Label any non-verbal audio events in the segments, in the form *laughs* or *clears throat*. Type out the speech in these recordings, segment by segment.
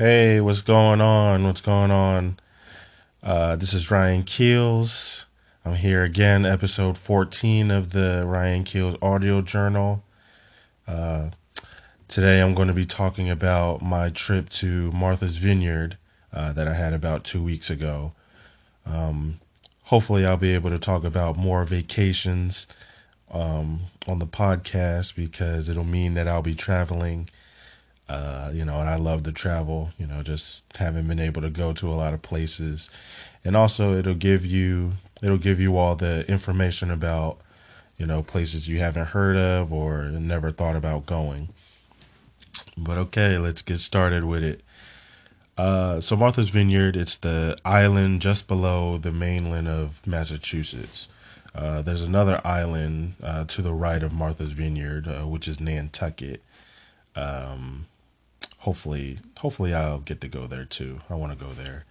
Hey, what's going on? What's going on? Uh, this is Ryan Keels. I'm here again, episode 14 of the Ryan Keels audio journal. Uh, today I'm going to be talking about my trip to Martha's Vineyard uh, that I had about two weeks ago. Um, hopefully, I'll be able to talk about more vacations um, on the podcast because it'll mean that I'll be traveling uh, you know, and I love to travel, you know, just haven't been able to go to a lot of places. And also it'll give you it'll give you all the information about, you know, places you haven't heard of or never thought about going. But okay, let's get started with it. Uh, so Martha's Vineyard, it's the island just below the mainland of Massachusetts. Uh, there's another island uh, to the right of Martha's Vineyard, uh, which is Nantucket. Um, hopefully, hopefully I'll get to go there too. I want to go there.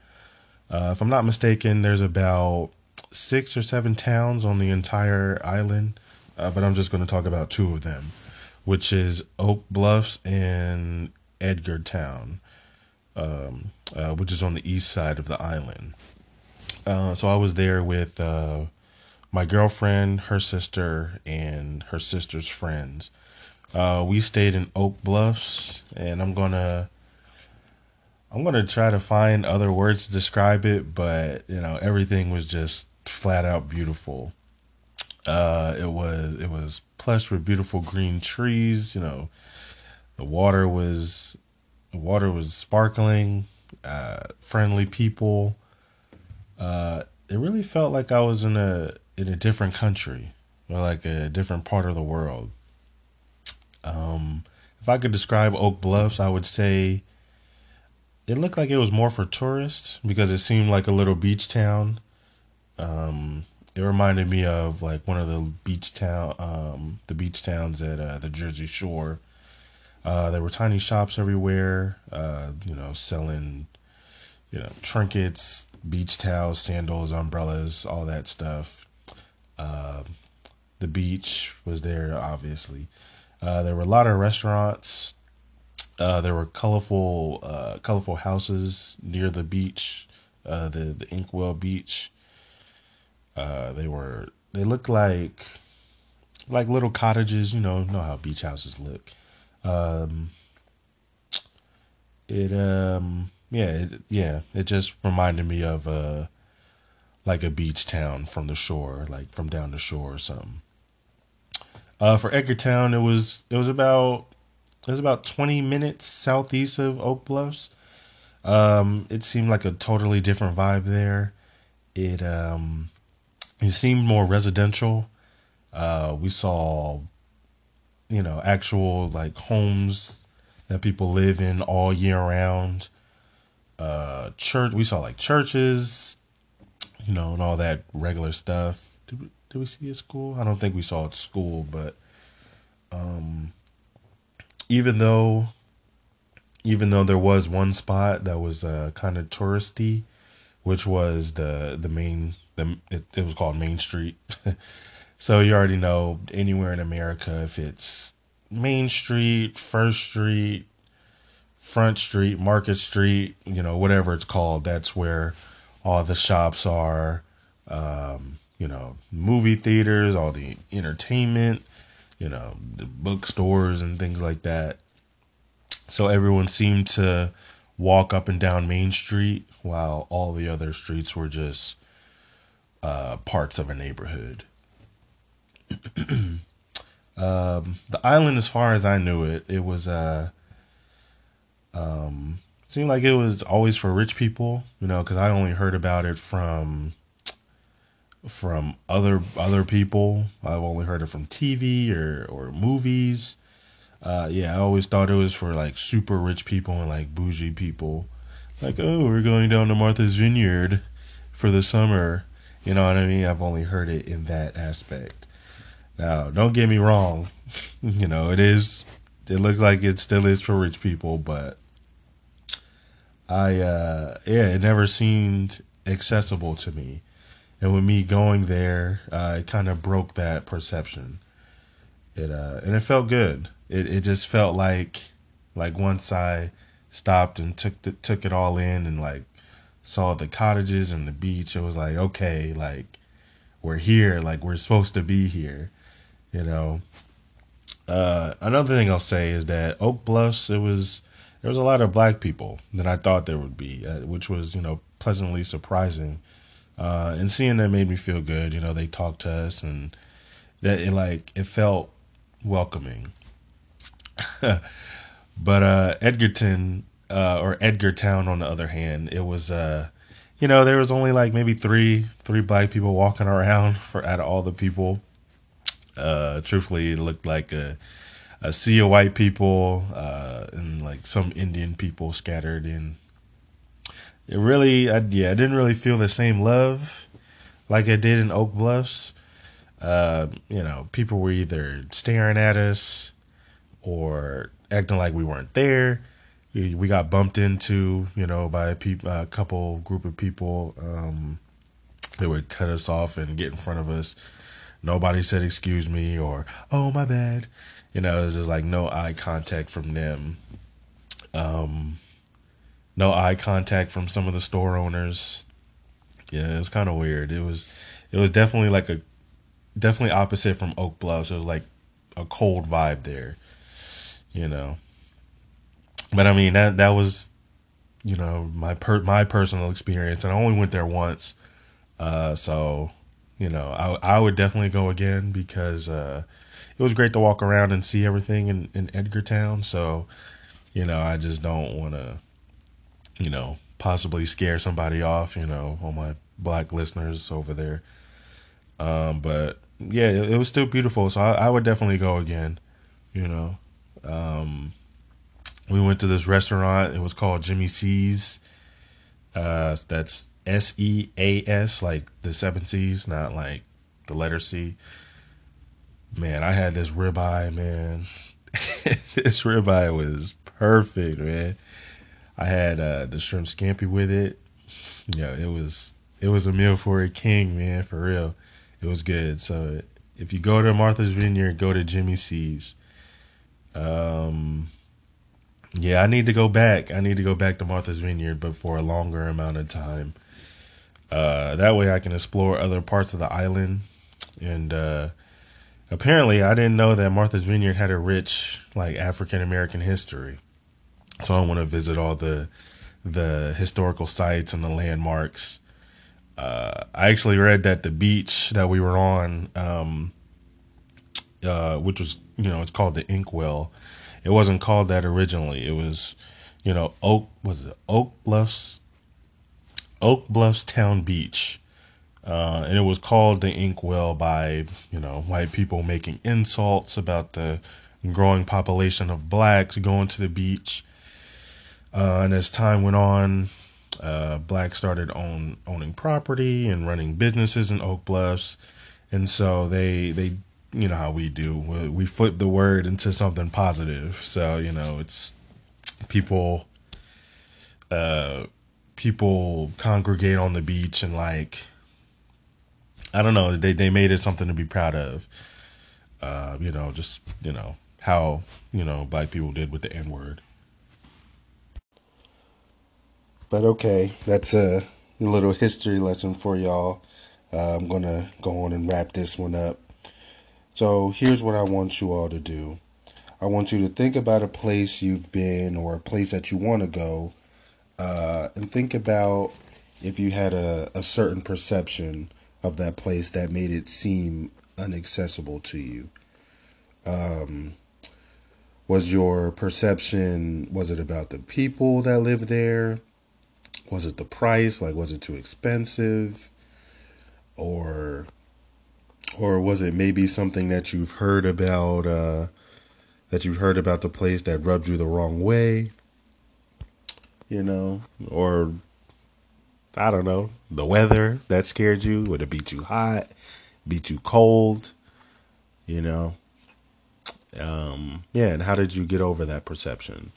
Uh, if I'm not mistaken, there's about six or seven towns on the entire island, uh, but I'm just going to talk about two of them, which is Oak Bluffs and Edgartown, um, uh, which is on the east side of the island. Uh, so I was there with uh, my girlfriend, her sister, and her sister's friends. Uh, we stayed in Oak Bluffs, and I'm gonna I'm gonna try to find other words to describe it, but you know everything was just flat out beautiful. Uh, it was it was plush with beautiful green trees. You know, the water was the water was sparkling, uh, friendly people. Uh, it really felt like I was in a in a different country or like a different part of the world. Um, if I could describe Oak Bluffs, I would say it looked like it was more for tourists because it seemed like a little beach town. Um, it reminded me of like one of the beach town, um, the beach towns at uh, the Jersey Shore. Uh, there were tiny shops everywhere, uh, you know, selling, you know, trinkets, beach towels, sandals, umbrellas, all that stuff. Uh, the beach was there, obviously. Uh, there were a lot of restaurants. Uh, there were colorful, uh, colorful houses near the beach, uh, the the Inkwell Beach. Uh, they were they looked like like little cottages. You know, know how beach houses look. Um, it um yeah it, yeah it just reminded me of uh like a beach town from the shore, like from down the shore or something. Uh, for Edgartown, it was it was about it was about twenty minutes southeast of Oak Bluffs. Um, it seemed like a totally different vibe there. It um, it seemed more residential. Uh, we saw, you know, actual like homes that people live in all year round. Uh, church. We saw like churches, you know, and all that regular stuff. Did we, did we see a school? I don't think we saw a school, but um, even though even though there was one spot that was uh, kind of touristy, which was the the main the it, it was called Main Street. *laughs* so you already know anywhere in America if it's Main Street, First Street, Front Street, Market Street, you know whatever it's called, that's where all the shops are. Um, you know, movie theaters, all the entertainment, you know, the bookstores and things like that. So everyone seemed to walk up and down Main Street while all the other streets were just uh, parts of a neighborhood. *clears throat* um, the island, as far as I knew it, it was uh, um, seemed like it was always for rich people, you know, because I only heard about it from from other other people. I've only heard it from TV or or movies. Uh, yeah, I always thought it was for like super rich people and like bougie people. Like, oh, we're going down to Martha's Vineyard for the summer. You know what I mean? I've only heard it in that aspect. Now, don't get me wrong. *laughs* you know, it is. It looks like it still is for rich people, but I, uh, yeah, it never seemed accessible to me and with me going there, uh, it kind of broke that perception. It uh, and it felt good. It it just felt like like once I stopped and took the, took it all in and like saw the cottages and the beach. It was like okay, like we're here, like we're supposed to be here, you know. Uh, another thing I'll say is that Oak Bluffs, it was there was a lot of black people that I thought there would be, uh, which was you know pleasantly surprising. Uh, and seeing that made me feel good. You know, they talked to us and that it like it felt welcoming. *laughs* but uh, Edgerton uh, or Edgartown, on the other hand, it was uh, you know there was only like maybe three three black people walking around *laughs* for out of all the people. Uh, truthfully, it looked like a a sea of white people uh, and like some Indian people scattered in. It really, I, yeah, I didn't really feel the same love like I did in Oak Bluffs. Uh, you know, people were either staring at us or acting like we weren't there. We, we got bumped into, you know, by a, pe- a couple group of people. Um, they would cut us off and get in front of us. Nobody said excuse me or oh my bad. You know, it was just like no eye contact from them. Um, no eye contact from some of the store owners. Yeah, it was kind of weird. It was it was definitely like a definitely opposite from Oak Bluffs. It was like a cold vibe there, you know. But I mean that that was, you know, my per my personal experience, and I only went there once, uh, so you know I I would definitely go again because uh, it was great to walk around and see everything in in Edgartown. So, you know, I just don't want to, you know, possibly scare somebody off, you know, all my black listeners over there. Um, but yeah, it, it, was still beautiful. So I, I, would definitely go again. You know, um, we went to this restaurant. It was called Jimmy Seas. Uh, that's S E A S, like the seven seas, not like the letter C. Man, I had this ribeye, man. *laughs* this ribeye was perfect, man. I had uh, the shrimp scampi with it. Yeah, it was it was a meal for a king, man, for real it was good. So if you go to Martha's Vineyard, go to Jimmy Seas. Um, yeah, I need to go back. I need to go back to Martha's Vineyard, but for a longer amount of time. Uh, that way I can explore other parts of the island. And uh, apparently, I didn't know that Martha's Vineyard had a rich like African American history. So I want to visit all the the historical sites and the landmarks uh, I actually read that the beach that we were on, um, uh, which was you know it's called the Inkwell. It wasn't called that originally. It was, you know, Oak was it Oak Bluffs, Oak Bluffs Town Beach, uh, and it was called the Inkwell by you know white people making insults about the growing population of blacks going to the beach. Uh, and as time went on, uh, blacks started own, owning property and running businesses in Oak Bluffs, and so they they you know how we do we, we flip the word into something positive. So you know it's people uh, people congregate on the beach and like I don't know they they made it something to be proud of. Uh, you know, just you know how you know black people did with the N word. But okay, that's a little history lesson for y'all. Uh, I'm going to go on and wrap this one up. So here's what I want you all to do I want you to think about a place you've been or a place that you want to go, uh, and think about if you had a, a certain perception of that place that made it seem inaccessible to you. Um, was your perception was it about the people that live there was it the price? Like, was it too expensive? Or, or was it maybe something that you've heard about, uh, that you've heard about the place that rubbed you the wrong way? You know, or I don't know, the weather that scared you? Would it be too hot? Be too cold? You know? Um, yeah, and how did you get over that perception?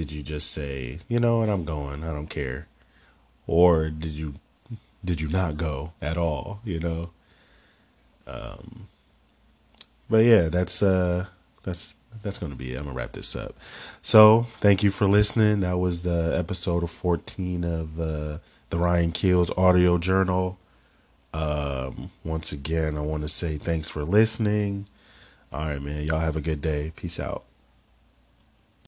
Did you just say, you know what, I'm going, I don't care, or did you did you not go at all? You know. Um, but yeah, that's uh, that's that's to be it. I'm to wrap this up. So, thank you for listening. That was the episode of 14 of uh, the Ryan Keels audio journal. Um, once again, I want to say thanks for listening. All right, man. Y'all have a good day. Peace out.